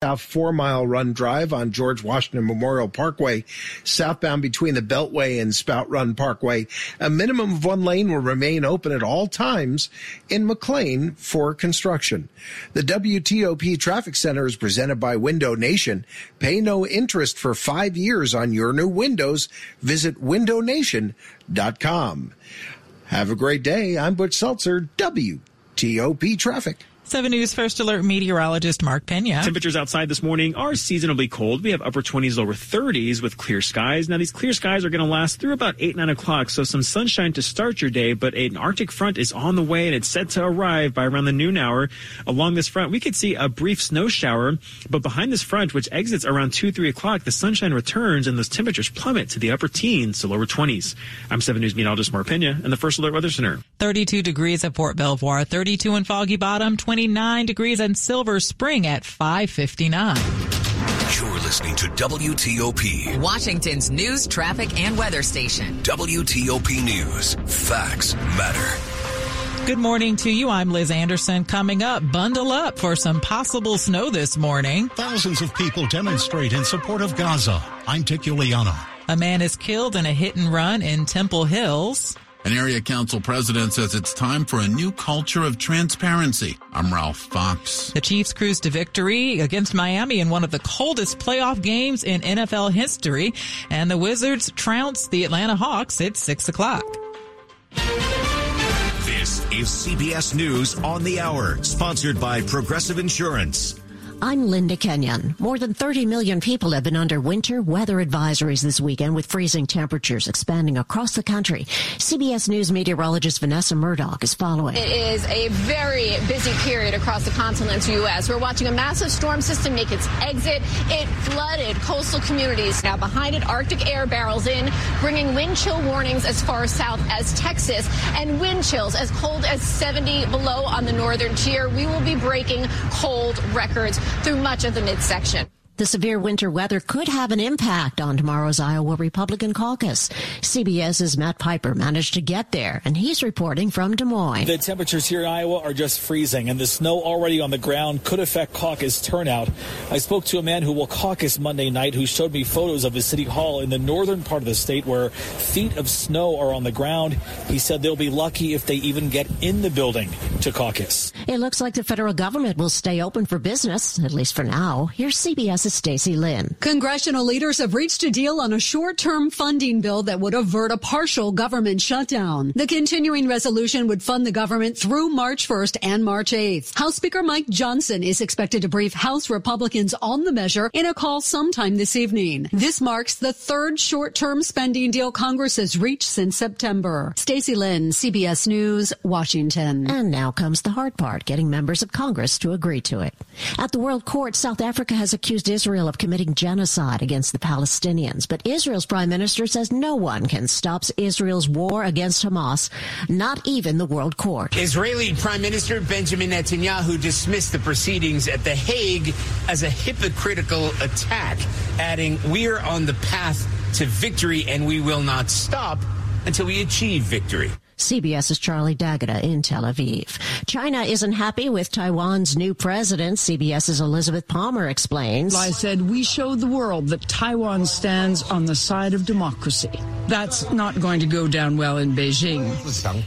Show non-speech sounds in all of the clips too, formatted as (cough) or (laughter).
A four mile run drive on George Washington Memorial Parkway, southbound between the Beltway and Spout Run Parkway. A minimum of one lane will remain open at all times in McLean for construction. The WTOP Traffic Center is presented by Window Nation. Pay no interest for five years on your new windows. Visit windownation.com. Have a great day. I'm Butch Seltzer, WTOP Traffic. 7 News First Alert meteorologist Mark Pena. Temperatures outside this morning are seasonably cold. We have upper 20s, lower 30s with clear skies. Now, these clear skies are going to last through about 8, 9 o'clock, so some sunshine to start your day, but an Arctic front is on the way and it's set to arrive by around the noon hour. Along this front, we could see a brief snow shower, but behind this front, which exits around 2, 3 o'clock, the sunshine returns and those temperatures plummet to the upper teens to lower 20s. I'm 7 News meteorologist Mark Pena in the First Alert Weather Center. 32 degrees at Fort Belvoir, 32 in Foggy Bottom, 29 degrees in Silver Spring at 559. You're listening to WTOP, Washington's news, traffic, and weather station. WTOP News. Facts matter. Good morning to you. I'm Liz Anderson. Coming up, bundle up for some possible snow this morning. Thousands of people demonstrate in support of Gaza. I'm Dick Uliano. A man is killed in a hit and run in Temple Hills. An area council president says it's time for a new culture of transparency. I'm Ralph Fox. The Chiefs cruise to victory against Miami in one of the coldest playoff games in NFL history. And the Wizards trounce the Atlanta Hawks at 6 o'clock. This is CBS News on the Hour, sponsored by Progressive Insurance. I'm Linda Kenyon. More than 30 million people have been under winter weather advisories this weekend with freezing temperatures expanding across the country. CBS News meteorologist Vanessa Murdoch is following. It is a very busy period across the continental U.S. We're watching a massive storm system make its exit. It flooded coastal communities. Now behind it, Arctic air barrels in, bringing wind chill warnings as far south as Texas and wind chills as cold as 70 below on the northern tier. We will be breaking cold records through much of the midsection. The severe winter weather could have an impact on tomorrow's Iowa Republican caucus. CBS's Matt Piper managed to get there, and he's reporting from Des Moines. The temperatures here in Iowa are just freezing, and the snow already on the ground could affect caucus turnout. I spoke to a man who will caucus Monday night who showed me photos of his city hall in the northern part of the state where feet of snow are on the ground. He said they'll be lucky if they even get in the building to caucus. It looks like the federal government will stay open for business, at least for now. Here's CBS's Stacy Lynn. Congressional leaders have reached a deal on a short-term funding bill that would avert a partial government shutdown. The continuing resolution would fund the government through March 1st and March 8th. House Speaker Mike Johnson is expected to brief House Republicans on the measure in a call sometime this evening. This marks the third short-term spending deal Congress has reached since September. Stacy Lynn, CBS News, Washington. And now comes the hard part, getting members of Congress to agree to it. At the World Court, South Africa has accused Israel of committing genocide against the Palestinians, but Israel's prime minister says no one can stop Israel's war against Hamas, not even the World Court. Israeli Prime Minister Benjamin Netanyahu dismissed the proceedings at The Hague as a hypocritical attack, adding, We're on the path to victory and we will not stop until we achieve victory. CBS's Charlie D'Agata in Tel Aviv. China isn't happy with Taiwan's new president. CBS's Elizabeth Palmer explains. I said we showed the world that Taiwan stands on the side of democracy. That's not going to go down well in Beijing.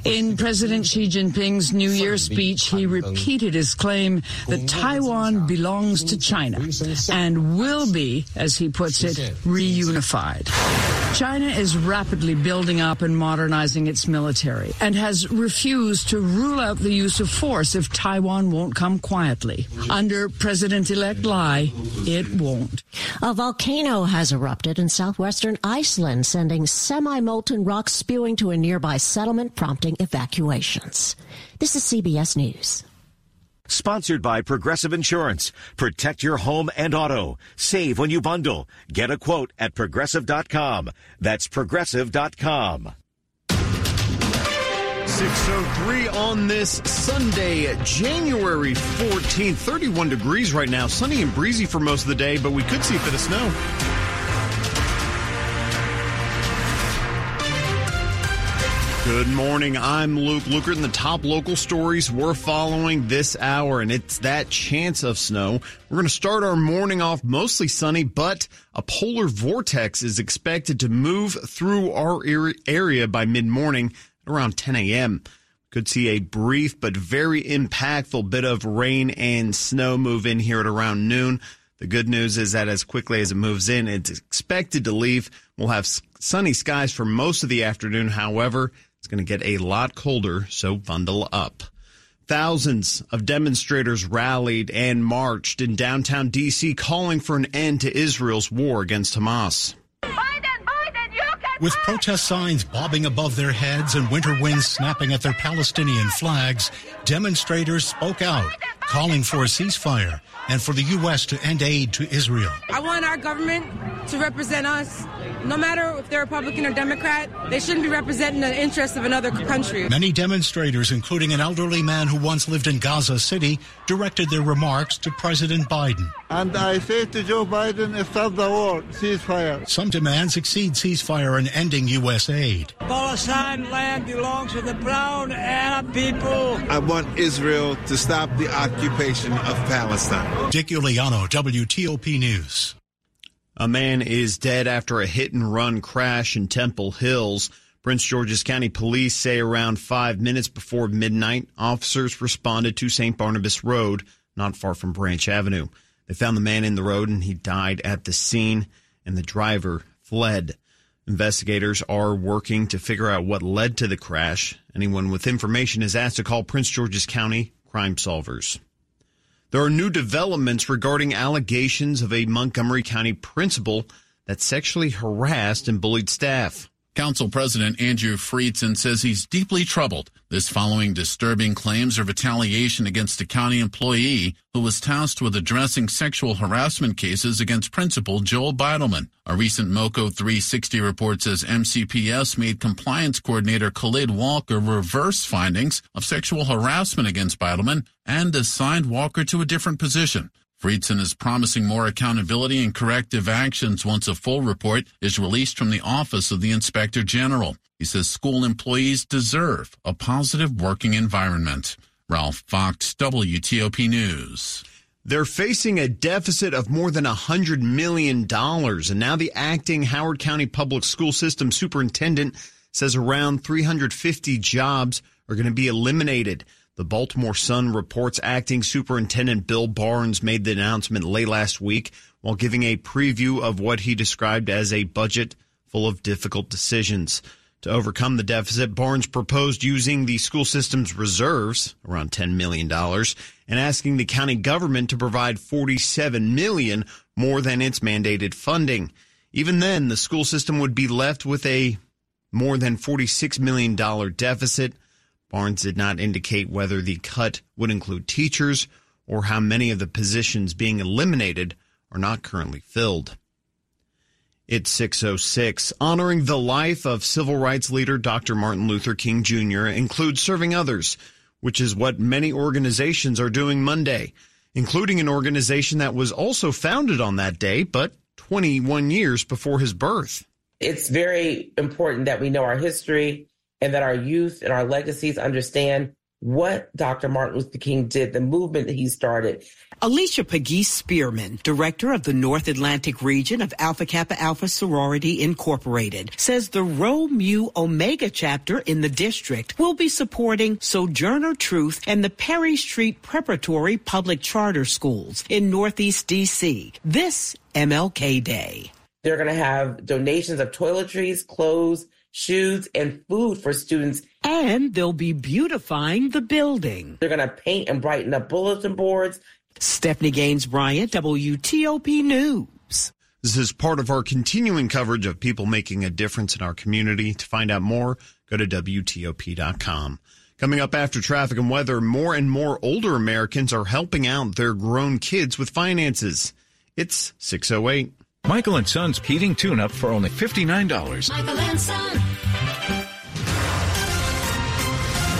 In President Xi Jinping's New Year speech, he repeated his claim that Taiwan belongs to China and will be, as he puts it, reunified. China is rapidly building up and modernizing its military and has refused to rule out the use of force if Taiwan won't come quietly. Under President-elect Lai, it won't. A volcano has erupted in southwestern Iceland, sending semi-molten rock spewing to a nearby settlement, prompting evacuations. This is CBS News. Sponsored by Progressive Insurance. Protect your home and auto. Save when you bundle. Get a quote at progressive.com. That's progressive.com. 603 on this Sunday, January 14th. 31 degrees right now. Sunny and breezy for most of the day, but we could see a bit of snow. Good morning. I'm Luke Lukert, and the top local stories we're following this hour, and it's that chance of snow. We're going to start our morning off mostly sunny, but a polar vortex is expected to move through our area by mid morning around 10 a.m. Could see a brief but very impactful bit of rain and snow move in here at around noon. The good news is that as quickly as it moves in, it's expected to leave. We'll have sunny skies for most of the afternoon. However, it's going to get a lot colder, so bundle up. Thousands of demonstrators rallied and marched in downtown D.C. calling for an end to Israel's war against Hamas. With protest signs bobbing above their heads and winter winds snapping at their Palestinian flags, demonstrators spoke out, calling for a ceasefire and for the U.S. to end aid to Israel. I want our government to represent us. No matter if they're Republican or Democrat, they shouldn't be representing the interests of another country. Many demonstrators, including an elderly man who once lived in Gaza City, directed their remarks to President Biden. And I say to Joe Biden, stop the war, ceasefire. Some demands exceed ceasefire and ending U.S. aid. Palestine land belongs to the brown Arab people. I want Israel to stop the occupation of Palestine. Dick Uliano, WTOP News. A man is dead after a hit and run crash in Temple Hills. Prince George's County Police say around five minutes before midnight, officers responded to St. Barnabas Road, not far from Branch Avenue. They found the man in the road and he died at the scene, and the driver fled. Investigators are working to figure out what led to the crash. Anyone with information is asked to call Prince George's County Crime Solvers. There are new developments regarding allegations of a Montgomery County principal that sexually harassed and bullied staff. Council President Andrew Friedson says he's deeply troubled. This following disturbing claims of retaliation against a county employee who was tasked with addressing sexual harassment cases against Principal Joel Beidleman. A recent MoCo 360 report says MCPS made compliance coordinator Khalid Walker reverse findings of sexual harassment against Beidleman and assigned Walker to a different position. Friedson is promising more accountability and corrective actions once a full report is released from the Office of the Inspector General. He says school employees deserve a positive working environment. Ralph Fox, WTOP News. They're facing a deficit of more than $100 million. And now the acting Howard County Public School System superintendent says around 350 jobs are going to be eliminated. The Baltimore Sun reports acting superintendent Bill Barnes made the announcement late last week while giving a preview of what he described as a budget full of difficult decisions. To overcome the deficit, Barnes proposed using the school system's reserves, around $10 million, and asking the county government to provide 47 million more than its mandated funding. Even then, the school system would be left with a more than $46 million deficit. Barnes did not indicate whether the cut would include teachers or how many of the positions being eliminated are not currently filled. It's 606. Honoring the life of civil rights leader Dr. Martin Luther King Jr. includes serving others, which is what many organizations are doing Monday, including an organization that was also founded on that day, but 21 years before his birth. It's very important that we know our history and that our youth and our legacies understand what Dr. Martin Luther King did, the movement that he started. Alicia Pegues Spearman, director of the North Atlantic region of Alpha Kappa Alpha Sorority Incorporated, says the Rho Mu Omega chapter in the district will be supporting Sojourner Truth and the Perry Street Preparatory Public Charter Schools in Northeast DC this MLK Day. They're going to have donations of toiletries, clothes, shoes, and food for students. And they'll be beautifying the building. They're going to paint and brighten up bulletin boards. Stephanie Gaines Bryant, WTOP News. This is part of our continuing coverage of people making a difference in our community. To find out more, go to WTOP.com. Coming up after traffic and weather, more and more older Americans are helping out their grown kids with finances. It's 608. Michael and Son's heating tune-up for only $59. Michael and Son.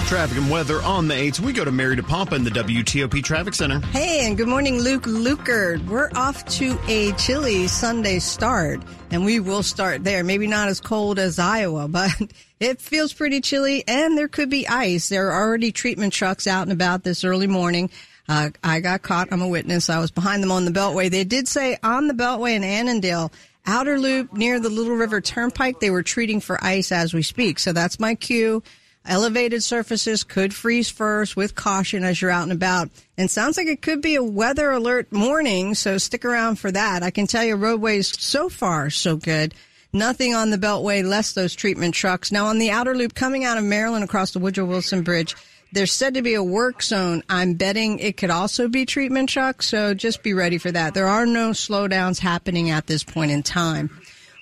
Traffic and weather on the 8th. We go to Mary DePompa in the WTOP Traffic Center. Hey, and good morning, Luke Lukert. We're off to a chilly Sunday start, and we will start there. Maybe not as cold as Iowa, but (laughs) it feels pretty chilly, and there could be ice. There are already treatment trucks out and about this early morning. Uh, I got caught. I'm a witness. I was behind them on the Beltway. They did say on the Beltway in Annandale, outer loop near the Little River Turnpike, they were treating for ice as we speak. So that's my cue. Elevated surfaces could freeze first with caution as you're out and about. And sounds like it could be a weather alert morning, so stick around for that. I can tell you roadways so far so good. Nothing on the Beltway, less those treatment trucks. Now on the outer loop coming out of Maryland across the Woodrow Wilson Bridge, there's said to be a work zone. I'm betting it could also be treatment trucks, so just be ready for that. There are no slowdowns happening at this point in time.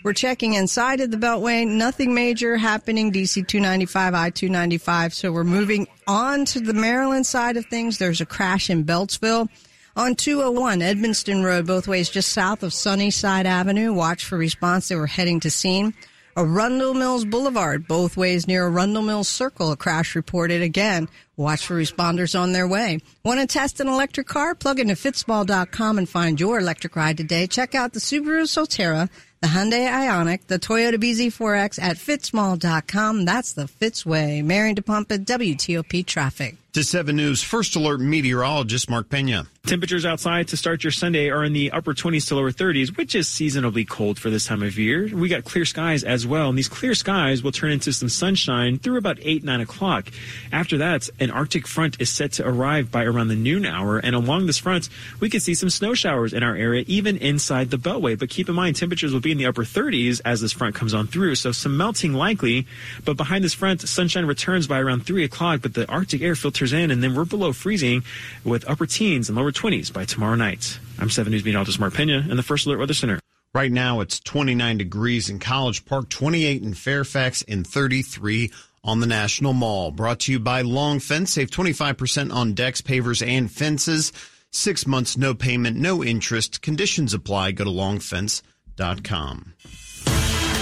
We're checking inside of the Beltway. Nothing major happening. DC 295, I 295. So we're moving on to the Maryland side of things. There's a crash in Beltsville. On 201, Edmonston Road, both ways just south of Sunnyside Avenue. Watch for response. They were heading to scene. Arundel Mills Boulevard, both ways near Arundel Mills Circle. A crash reported again. Watch for responders on their way. Want to test an electric car? Plug into fitzmall.com and find your electric ride today. Check out the Subaru Solterra, the Hyundai Ioniq, the Toyota BZ4X at fitzmall.com. That's the Fitz way. Marion DePompa, WTOP Traffic. To 7 News First Alert meteorologist Mark Pena. Temperatures outside to start your Sunday are in the upper 20s to lower 30s, which is seasonably cold for this time of year. We got clear skies as well, and these clear skies will turn into some sunshine through about 8, 9 o'clock. After that, an Arctic front is set to arrive by around the noon hour, and along this front, we could see some snow showers in our area, even inside the Beltway. But keep in mind, temperatures will be in the upper 30s as this front comes on through, so some melting likely. But behind this front, sunshine returns by around 3 o'clock, but the Arctic air filters in, and then we're below freezing with upper teens and lower 20s by tomorrow night. I'm 7 News meteorologist Mark Pena in the First Alert Weather Center. Right now, it's 29 degrees in College Park, 28 in Fairfax, and 33 on the National Mall. Brought to you by Long Fence. Save 25% on decks, pavers, and fences. Six months, no payment, no interest. Conditions apply. Go to longfence.com.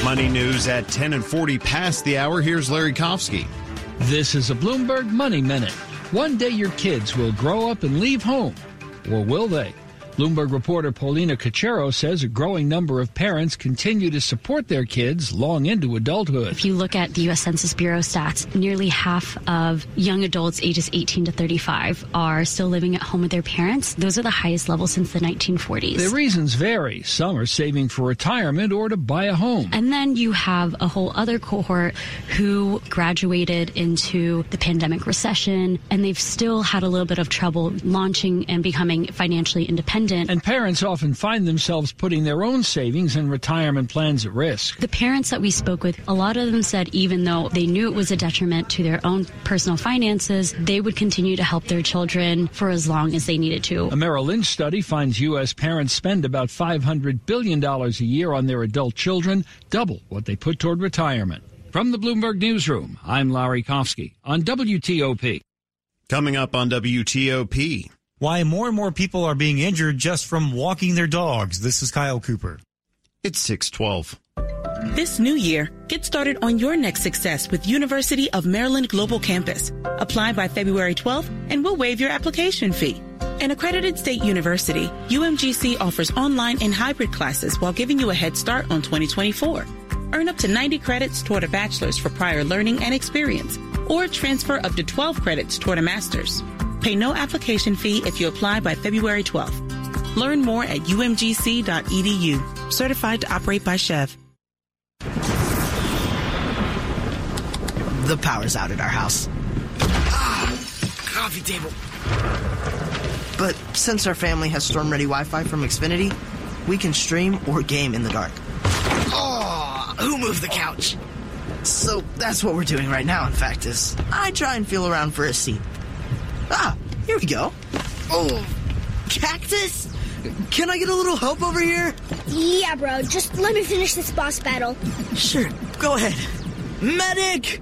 Money news at 10 and 40 past the hour. Here's Larry Kofsky. This is a Bloomberg Money Minute. One day your kids will grow up and leave home. Or will they? Bloomberg reporter Paulina Cachero says a growing number of parents continue to support their kids long into adulthood. If you look at the U.S. Census Bureau stats, nearly half of young adults ages 18 to 35 are still living at home with their parents. Those are the highest levels since the 1940s. The reasons vary. Some are saving for retirement or to buy a home. And then you have a whole other cohort who graduated into the pandemic recession and they've still had a little bit of trouble launching and becoming financially independent. And parents often find themselves putting their own savings and retirement plans at risk. The parents that we spoke with, a lot of them said even though they knew it was a detriment to their own personal finances, they would continue to help their children for as long as they needed to. A Merrill Lynch study finds U.S. parents spend about $500 billion a year on their adult children, double what they put toward retirement. From the Bloomberg Newsroom, I'm Larry Kofsky on WTOP. Coming up on WTOP. Why more and more people are being injured just from walking their dogs. This is Kyle Cooper. It's 612. This new year, get started on your next success with University of Maryland Global Campus. Apply by February 12th and we'll waive your application fee. An accredited state university, UMGC offers online and hybrid classes while giving you a head start on 2024. Earn up to 90 credits toward a bachelor's for prior learning and experience, or transfer up to 12 credits toward a master's. Pay no application fee if you apply by February 12th. Learn more at umgc.edu. Certified to operate by SCHEV. The power's out at our house. Ah, coffee table. But since our family has storm ready Wi Fi from Xfinity, we can stream or game in the dark. Oh, who moved the couch? So that's what we're doing right now, in fact, is I try and feel around for a seat. Ah, here we go. Oh, cactus? Can I get a little help over here? Yeah, bro. Just let me finish this boss battle. Sure, go ahead. Medic!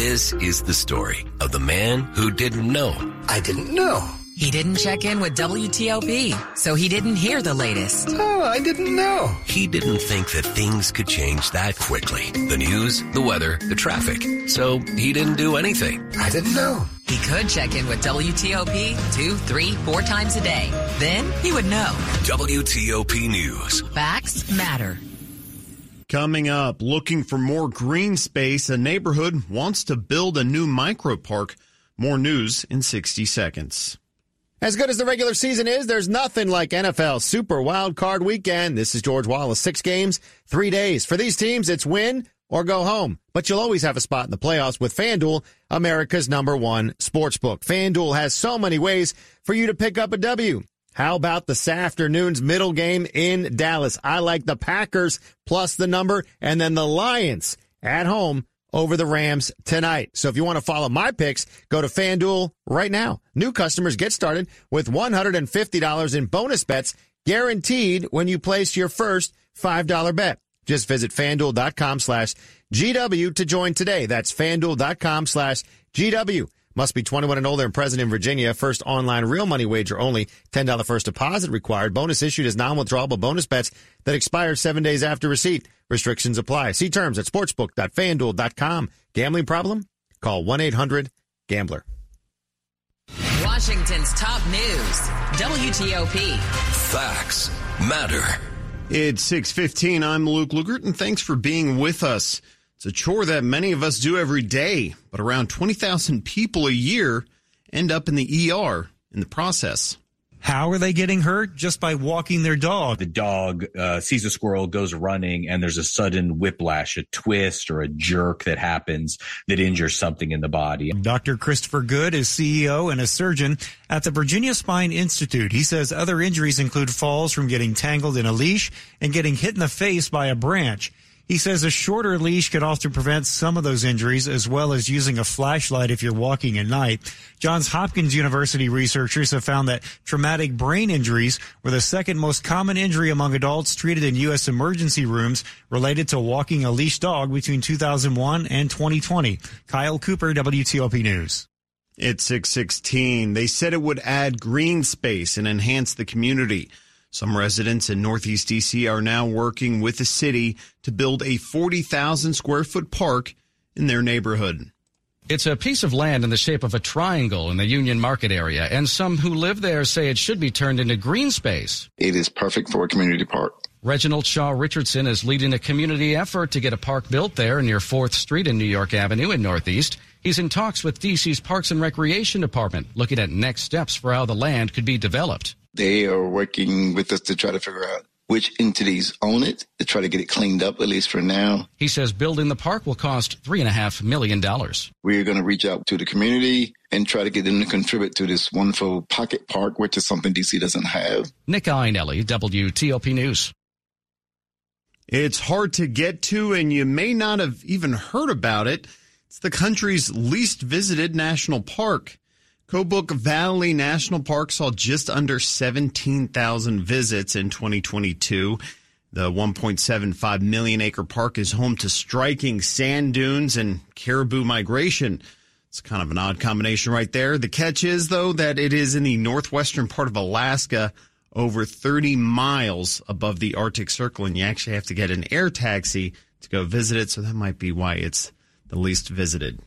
This is the story of the man who didn't know. I didn't know. He didn't check in with WTOP, so he didn't hear the latest. Oh, I didn't know. He didn't think that things could change that quickly. The news, the weather, the traffic. So he didn't do anything. I didn't know. He could check in with WTOP two, three, four times a day. Then he would know. WTOP News. Facts matter. Coming up, looking for more green space, a neighborhood wants to build a new micro park. More news in 60 seconds. As good as the regular season is, there's nothing like NFL Super Wild Card Weekend. This is George Wallace. Six games, three days. For these teams, it's win or go home. But you'll always have a spot in the playoffs with FanDuel, America's number one sports book. FanDuel has so many ways for you to pick up a W. How about this afternoon's middle game in Dallas? I like the Packers plus the number and then the Lions at home over the Rams tonight. So if you want to follow my picks, go to FanDuel right now. New customers get started with $150 in bonus bets guaranteed when you place your first $5 bet. Just visit fanduel.com slash GW to join today. That's fanduel.com slash GW. Must be 21 and older and present in Virginia. First online real money wager only. $10 first deposit required. Bonus issued as non-withdrawable bonus bets that expire seven days after receipt. Restrictions apply. See terms at sportsbook.fanduel.com. Gambling problem? Call 1-800-GAMBLER. Washington's top news. WTOP. Facts matter. It's 615. I'm Luke Lukert, and thanks for being with us. It's a chore that many of us do every day, but around 20,000 people a year end up in the ER in the process. How are they getting hurt? Just by walking their dog. The dog uh, sees a squirrel, goes running, and there's a sudden whiplash, a twist or a jerk that happens that injures something in the body. Dr. Christopher Good is CEO and a surgeon at the Virginia Spine Institute. He says other injuries include falls from getting tangled in a leash and getting hit in the face by a branch. He says a shorter leash could also prevent some of those injuries as well as using a flashlight if you're walking at night. Johns Hopkins University researchers have found that traumatic brain injuries were the second most common injury among adults treated in U.S. emergency rooms related to walking a leash dog between 2001 and 2020. Kyle Cooper, WTOP News. It's 616. They said it would add green space and enhance the community. Some residents in Northeast DC are now working with the city to build a 40,000 square foot park in their neighborhood. It's a piece of land in the shape of a triangle in the Union Market area, and some who live there say it should be turned into green space. It is perfect for a community park. Reginald Shaw Richardson is leading a community effort to get a park built there near 4th Street and New York Avenue in Northeast. He's in talks with DC's Parks and Recreation Department, looking at next steps for how the land could be developed. They are working with us to try to figure out which entities own it to try to get it cleaned up, at least for now. He says building the park will cost $3.5 million. We're going to reach out to the community and try to get them to contribute to this wonderful pocket park, which is something DC doesn't have. Nick Iannelli, WTOP News. It's hard to get to, and you may not have even heard about it. It's the country's least visited national park. Kobuk Valley National Park saw just under 17,000 visits in 2022. The 1.75 million acre park is home to striking sand dunes and caribou migration. It's kind of an odd combination right there. The catch is, though, that it is in the northwestern part of Alaska, over 30 miles above the Arctic Circle, and you actually have to get an air taxi to go visit it. So that might be why it's the least visited.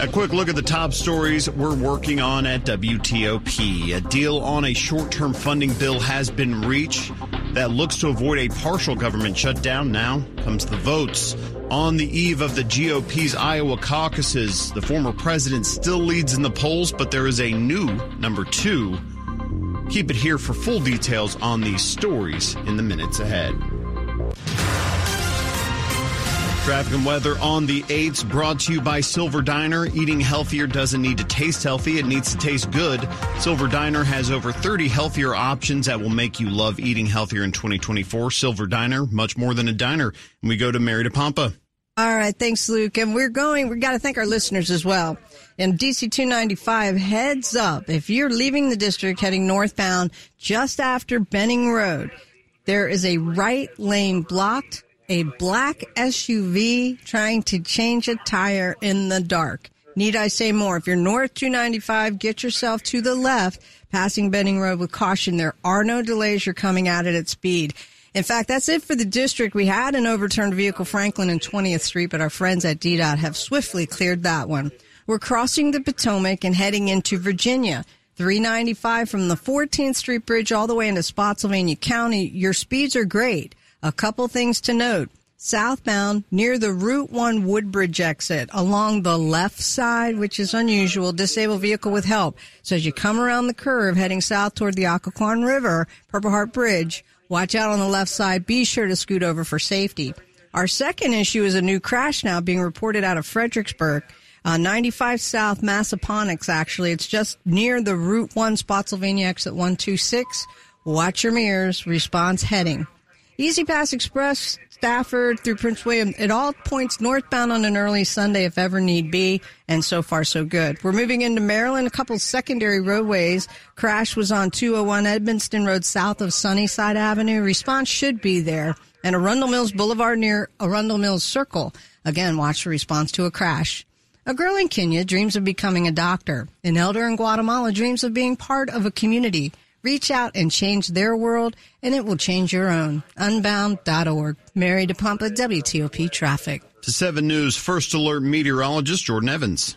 A quick look at the top stories we're working on at WTOP. A deal on a short term funding bill has been reached that looks to avoid a partial government shutdown. Now comes the votes. On the eve of the GOP's Iowa caucuses, the former president still leads in the polls, but there is a new number two. Keep it here for full details on these stories in the minutes ahead. Traffic and weather on the 8s brought to you by Silver Diner. Eating healthier doesn't need to taste healthy, it needs to taste good. Silver Diner has over 30 healthier options that will make you love eating healthier in 2024. Silver Diner, much more than a diner. And we go to Mary DePompa. All right, thanks, Luke. And we're going, we got to thank our listeners as well. And DC 295, heads up. If you're leaving the district heading northbound just after Benning Road, there is a right lane blocked a black SUV trying to change a tire in the dark. Need I say more? If you're north 295, get yourself to the left, passing Benning Road with caution. There are no delays. You're coming at it at speed. In fact, that's it for the district. We had an overturned vehicle, Franklin and 20th Street, but our friends at DDOT have swiftly cleared that one. We're crossing the Potomac and heading into Virginia. 395 from the 14th Street Bridge all the way into Spotsylvania County. Your speeds are great. A couple things to note. Southbound near the Route 1 Woodbridge exit along the left side, which is unusual, disabled vehicle with help. So as you come around the curve heading south toward the Occoquan River, Purple Heart Bridge, watch out on the left side. Be sure to scoot over for safety. Our second issue is a new crash now being reported out of Fredericksburg. Uh, 95 South Massaponax, actually. It's just near the Route 1 Spotsylvania exit 126. Watch your mirrors. Response heading. E-ZPass Express, Stafford through Prince William. It all points northbound on an early Sunday if ever need be. And so far, so good. We're moving into Maryland. A couple secondary roadways. Crash was on 201 Edmonston Road south of Sunnyside Avenue. Response should be there. And Arundel Mills Boulevard near Arundel Mills Circle. Again, watch the response to a crash. A girl in Kenya dreams of becoming a doctor. An elder in Guatemala dreams of being part of a community. Reach out and change their world, and it will change your own. Unbound.org. Mary DePompa, WTOP Traffic. To 7 News First Alert meteorologist Jordan Evans.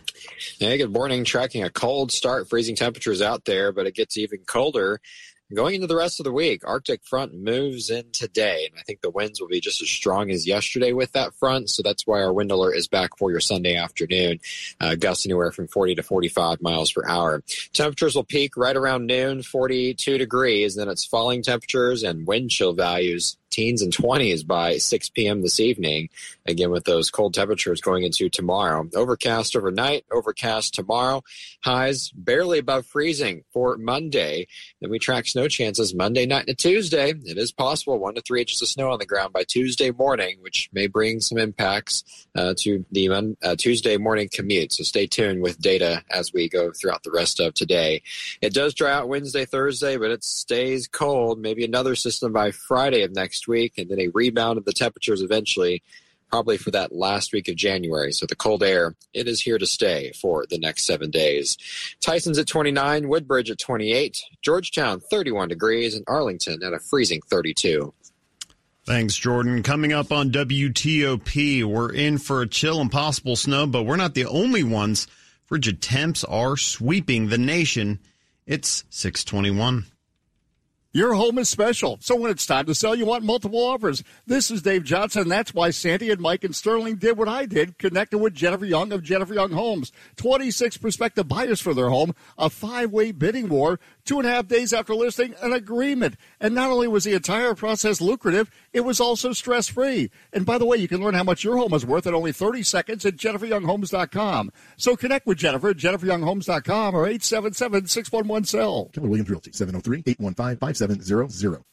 Hey, good morning. Tracking a cold start, freezing temperatures out there, but it gets even colder Going into the rest of the week, Arctic front moves in today, and I think the winds will be just as strong as yesterday with that front. So that's why our wind alert is back for your Sunday afternoon. Uh, gusts anywhere from 40 to 45 miles per hour. Temperatures will peak right around noon, 42 degrees. Then it's falling temperatures and wind chill values teens and 20s by 6 p.m. this evening. Again, with those cold temperatures going into tomorrow. Overcast overnight, overcast tomorrow. Highs barely above freezing for Monday. Then we track snow chances Monday night and Tuesday. It is possible one to three inches of snow on the ground by Tuesday morning, which may bring some impacts uh, to the uh, Tuesday morning commute. So stay tuned with data as we go throughout the rest of today. It does dry out Wednesday, Thursday, but it stays cold. Maybe another system by Friday of next week, and then a rebound of the temperatures eventually, probably for that last week of January. So the cold air, it is here to stay for the next seven days. Tyson's at 29, Woodbridge at 28, Georgetown 31 degrees, and Arlington at a freezing 32. Thanks, Jordan. Coming up on WTOP, we're in for a chill and possible snow, but we're not the only ones. Frigid temps are sweeping the nation. It's 621. Your home is special, so when it's time to sell, you want multiple offers. This is Dave Johnson, and that's why Sandy and Mike and Sterling did what I did, connected with Jennifer Young of Jennifer Young Homes. 26 prospective buyers for their home, a five-way bidding war, two and a half days after listing, an agreement. And not only was the entire process lucrative, it was also stress-free. And by the way, you can learn how much your home is worth in only 30 seconds at jenniferyounghomes.com. So connect with Jennifer at jenniferyounghomes.com or 877-611-SELL. Keller Williams Realty, 703-815-5700.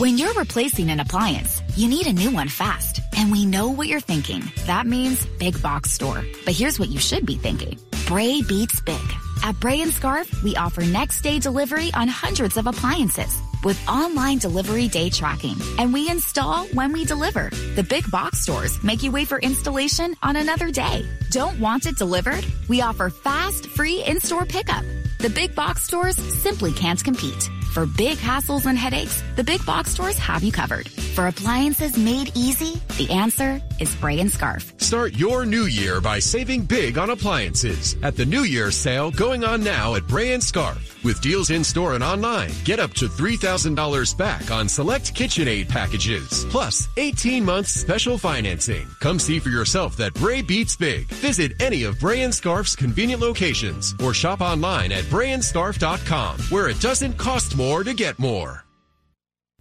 When you're replacing an appliance, you need a new one fast. And we know what you're thinking. That means big box store. But here's what you should be thinking. Bray beats big. At Bray and Scarff, we offer next day delivery on hundreds of appliances with online delivery day tracking. And we install when we deliver. The big box stores make you wait for installation on another day. Don't want it delivered? We offer fast, free in-store pickup. The big box stores simply can't compete. For big hassles and headaches, the big box stores have you covered. For appliances made easy, the answer is Bray and Scarff. Start your new year by saving big on appliances at the New Year's sale going on now at Bray and Scarff. With deals in store and online, get up to $3,000 back on select KitchenAid packages, plus 18 months special financing. Come see for yourself that Bray beats big. Visit any of Bray and Scarff's convenient locations or shop online at brayandscarff.com where it doesn't cost more to get more.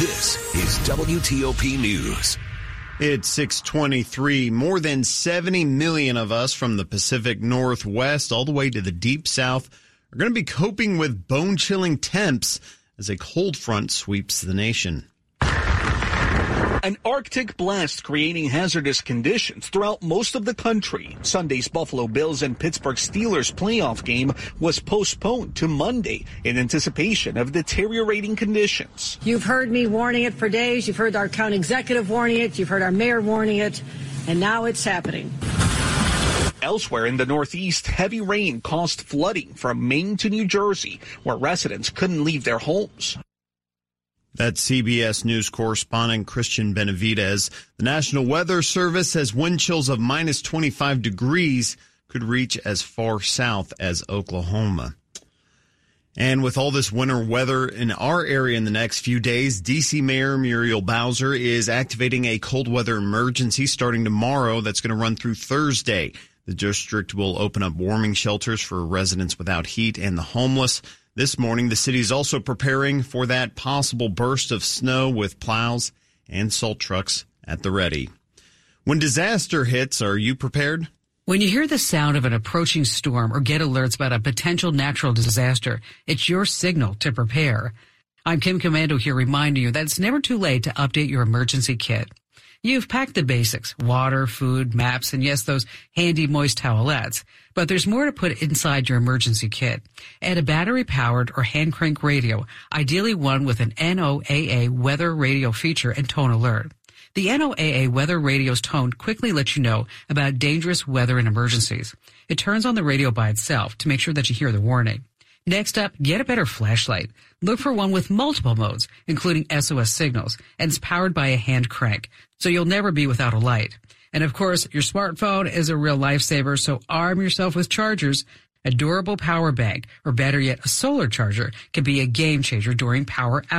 This is WTOP News. It's 623. More than 70 million of us from the Pacific Northwest all the way to the deep south are going to be coping with bone chilling temps as a cold front sweeps the nation. An Arctic blast creating hazardous conditions throughout most of the country. Sunday's Buffalo Bills and Pittsburgh Steelers playoff game was postponed to Monday in anticipation of deteriorating conditions. You've heard me warning it for days. You've heard our county executive warning it. You've heard our mayor warning it. And now it's happening. Elsewhere in the Northeast, heavy rain caused flooding from Maine to New Jersey, where residents couldn't leave their homes. That's CBS News correspondent Christian Benavides. The National Weather Service says wind chills of minus 25 degrees could reach as far south as Oklahoma. And with all this winter weather in our area in the next few days, DC Mayor Muriel Bowser is activating a cold weather emergency starting tomorrow that's going to run through Thursday. The district will open up warming shelters for residents without heat and the homeless. This morning, the city is also preparing for that possible burst of snow with plows and salt trucks at the ready. When disaster hits, are you prepared? When you hear the sound of an approaching storm or get alerts about a potential natural disaster, it's your signal to prepare. I'm Kim Komando here reminding you that it's never too late to update your emergency kit. You've packed the basics, water, food, maps, and yes, those handy moist towelettes. But there's more to put inside your emergency kit. Add a battery powered or hand crank radio, ideally one with an NOAA weather radio feature and tone alert. The NOAA weather radio's tone quickly lets you know about dangerous weather and emergencies. It turns on the radio by itself to make sure that you hear the warning. Next up, get a better flashlight. Look for one with multiple modes, including SOS signals, and it's powered by a hand crank, so you'll never be without a light. And of course, your smartphone is a real lifesaver, so arm yourself with chargers. A durable power bank, or better yet, a solar charger, can be a game changer during power outages.